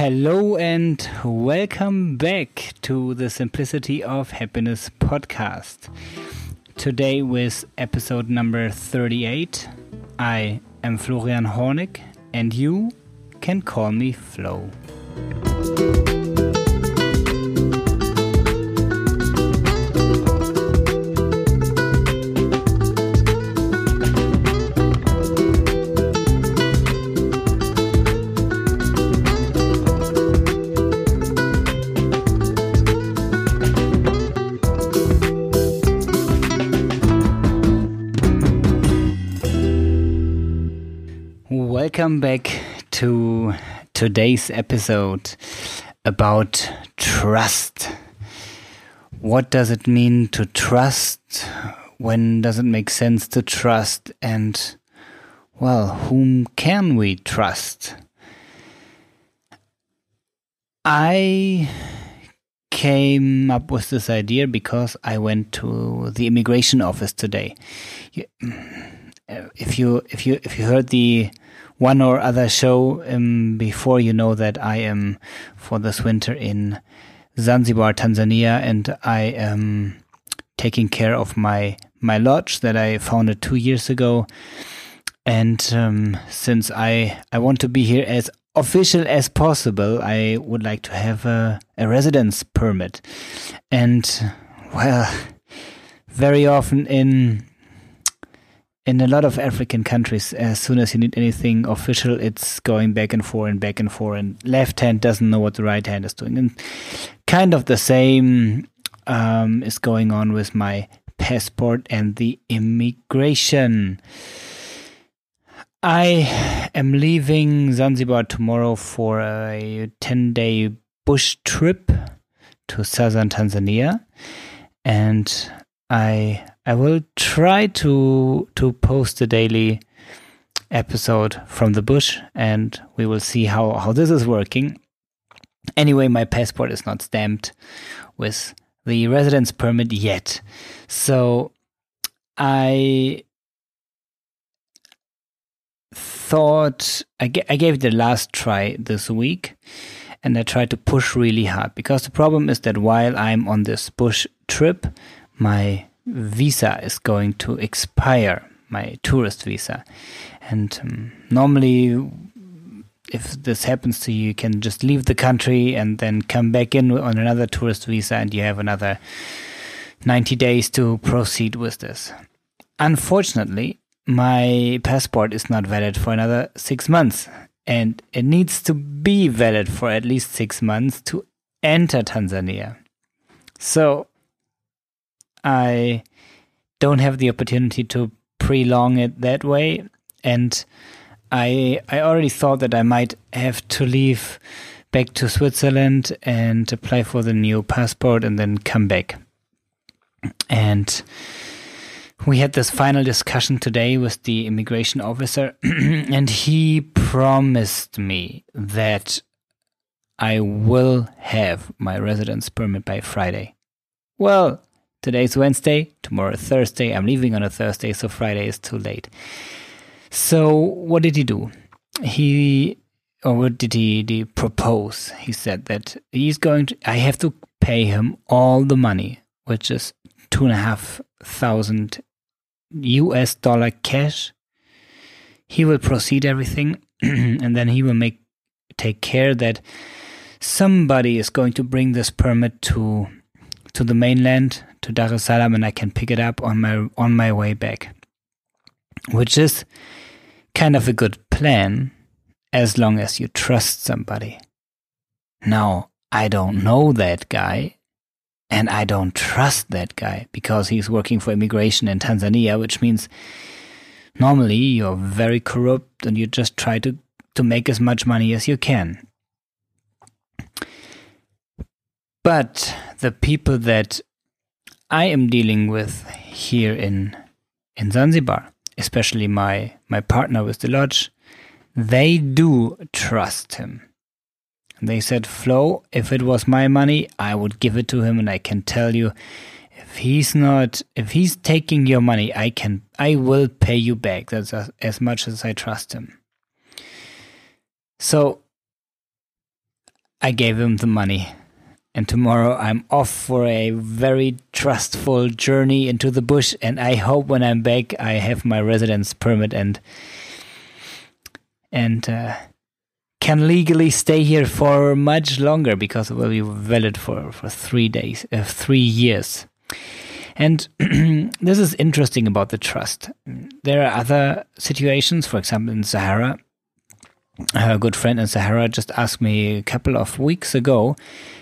Hello and welcome back to the Simplicity of Happiness podcast. Today, with episode number 38, I am Florian Hornig, and you can call me Flo. Welcome back to today's episode about trust. What does it mean to trust? When does it make sense to trust? And, well, whom can we trust? I came up with this idea because I went to the immigration office today. If you if you if you heard the one or other show um, before you know that I am for this winter in Zanzibar, Tanzania, and I am taking care of my my lodge that I founded two years ago. And um, since I I want to be here as official as possible, I would like to have a, a residence permit. And well, very often in in a lot of African countries, as soon as you need anything official, it's going back and forth and back and forth, and left hand doesn't know what the right hand is doing. And kind of the same um, is going on with my passport and the immigration. I am leaving Zanzibar tomorrow for a 10 day bush trip to southern Tanzania. And I I will try to to post a daily episode from the bush and we will see how, how this is working. Anyway, my passport is not stamped with the residence permit yet. So I thought I, I gave it the last try this week and I tried to push really hard because the problem is that while I'm on this bush trip, my visa is going to expire, my tourist visa. And um, normally, if this happens to you, you can just leave the country and then come back in on another tourist visa, and you have another 90 days to proceed with this. Unfortunately, my passport is not valid for another six months, and it needs to be valid for at least six months to enter Tanzania. So I don't have the opportunity to prolong it that way, and I I already thought that I might have to leave back to Switzerland and apply for the new passport and then come back. And we had this final discussion today with the immigration officer, and he promised me that I will have my residence permit by Friday. Well, Today's Wednesday, tomorrow Thursday. I'm leaving on a Thursday, so Friday is too late. So what did he do? He or what did he, he propose? He said that he's going to I have to pay him all the money, which is two and a half thousand US dollar cash. He will proceed everything and then he will make take care that somebody is going to bring this permit to to the mainland to Dar es Salaam and I can pick it up on my on my way back. Which is kind of a good plan as long as you trust somebody. Now, I don't know that guy and I don't trust that guy because he's working for immigration in Tanzania, which means normally you're very corrupt and you just try to, to make as much money as you can. But the people that I am dealing with here in in Zanzibar, especially my my partner with the lodge, they do trust him. They said, Flo, if it was my money, I would give it to him, and I can tell you, if he's not, if he's taking your money, I can, I will pay you back. That's as, as much as I trust him. So I gave him the money. And tomorrow I'm off for a very trustful journey into the bush. And I hope when I'm back, I have my residence permit and and uh, can legally stay here for much longer because it will be valid for for three days, uh, three years. And this is interesting about the trust. There are other situations, for example, in Sahara. A good friend in Sahara just asked me a couple of weeks ago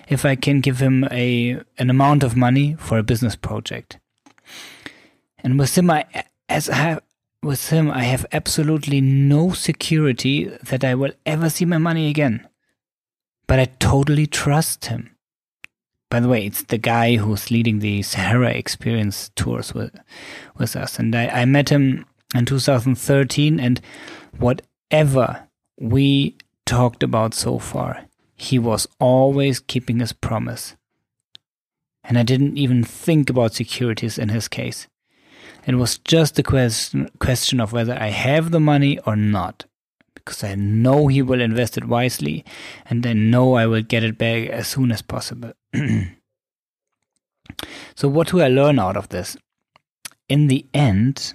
if I can give him a an amount of money for a business project. And with him, I as I have with him, I have absolutely no security that I will ever see my money again. But I totally trust him. By the way, it's the guy who's leading the Sahara Experience tours with, with us. And I, I met him in 2013, and whatever we talked about so far, he was always keeping his promise. And I didn't even think about securities in his case. It was just a question, question of whether I have the money or not. Because I know he will invest it wisely, and I know I will get it back as soon as possible. so, what do I learn out of this? In the end,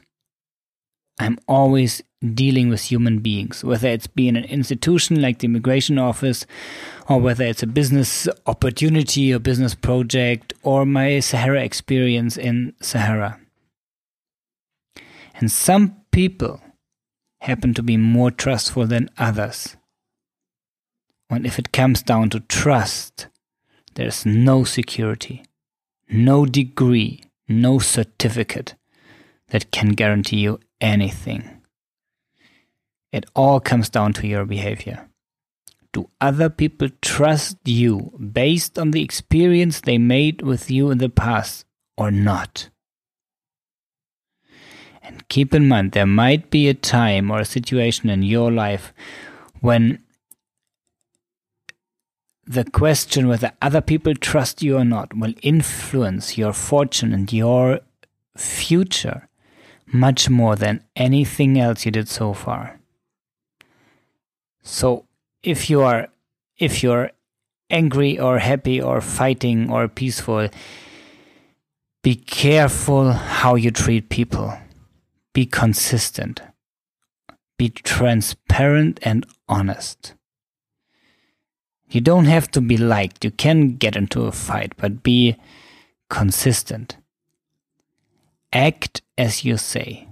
I'm always dealing with human beings, whether it's being an institution like the immigration office, or whether it's a business opportunity or business project, or my Sahara experience in Sahara. And some people happen to be more trustful than others. And if it comes down to trust, there's no security, no degree, no certificate that can guarantee you anything. It all comes down to your behavior. Do other people trust you based on the experience they made with you in the past or not? And keep in mind, there might be a time or a situation in your life when the question whether other people trust you or not will influence your fortune and your future much more than anything else you did so far. So if you are if you're angry or happy or fighting or peaceful, be careful how you treat people. Be consistent. Be transparent and honest. You don't have to be liked. You can get into a fight, but be consistent. Act as you say.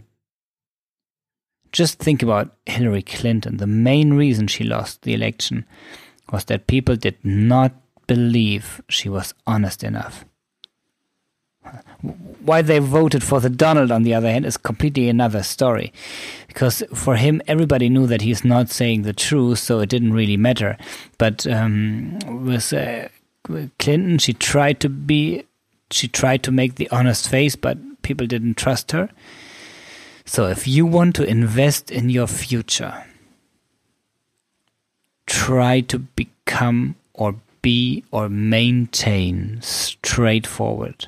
Just think about Hillary Clinton. The main reason she lost the election was that people did not believe she was honest enough. Why they voted for the Donald, on the other hand, is completely another story. Because for him, everybody knew that he's not saying the truth, so it didn't really matter. But um, with uh, Clinton, she tried to be, she tried to make the honest face, but people didn't trust her. So if you want to invest in your future, try to become or be or maintain straightforward.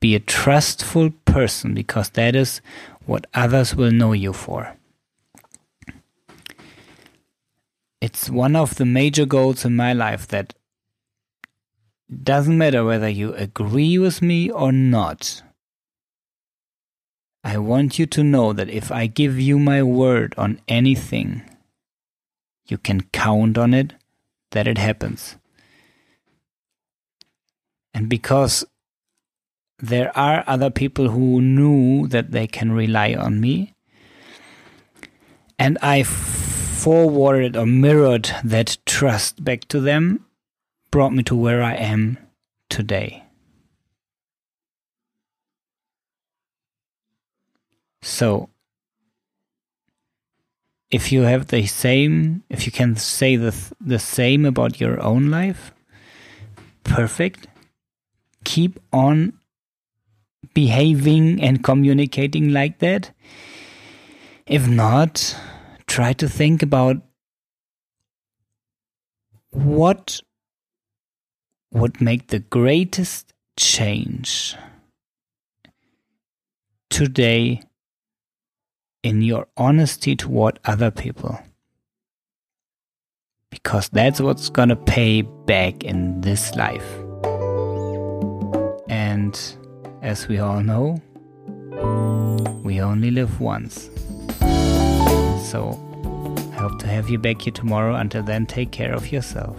Be a trustful person because that is what others will know you for. It's one of the major goals in my life that doesn't matter whether you agree with me or not. I want you to know that if I give you my word on anything, you can count on it that it happens. And because there are other people who knew that they can rely on me. And I forwarded or mirrored that trust back to them, brought me to where I am today. So, if you have the same, if you can say the, the same about your own life, perfect. Keep on behaving and communicating like that? If not, try to think about what would make the greatest change today in your honesty toward other people. because that's what's gonna pay back in this life. And as we all know, we only live once. So, I hope to have you back here tomorrow. Until then, take care of yourself.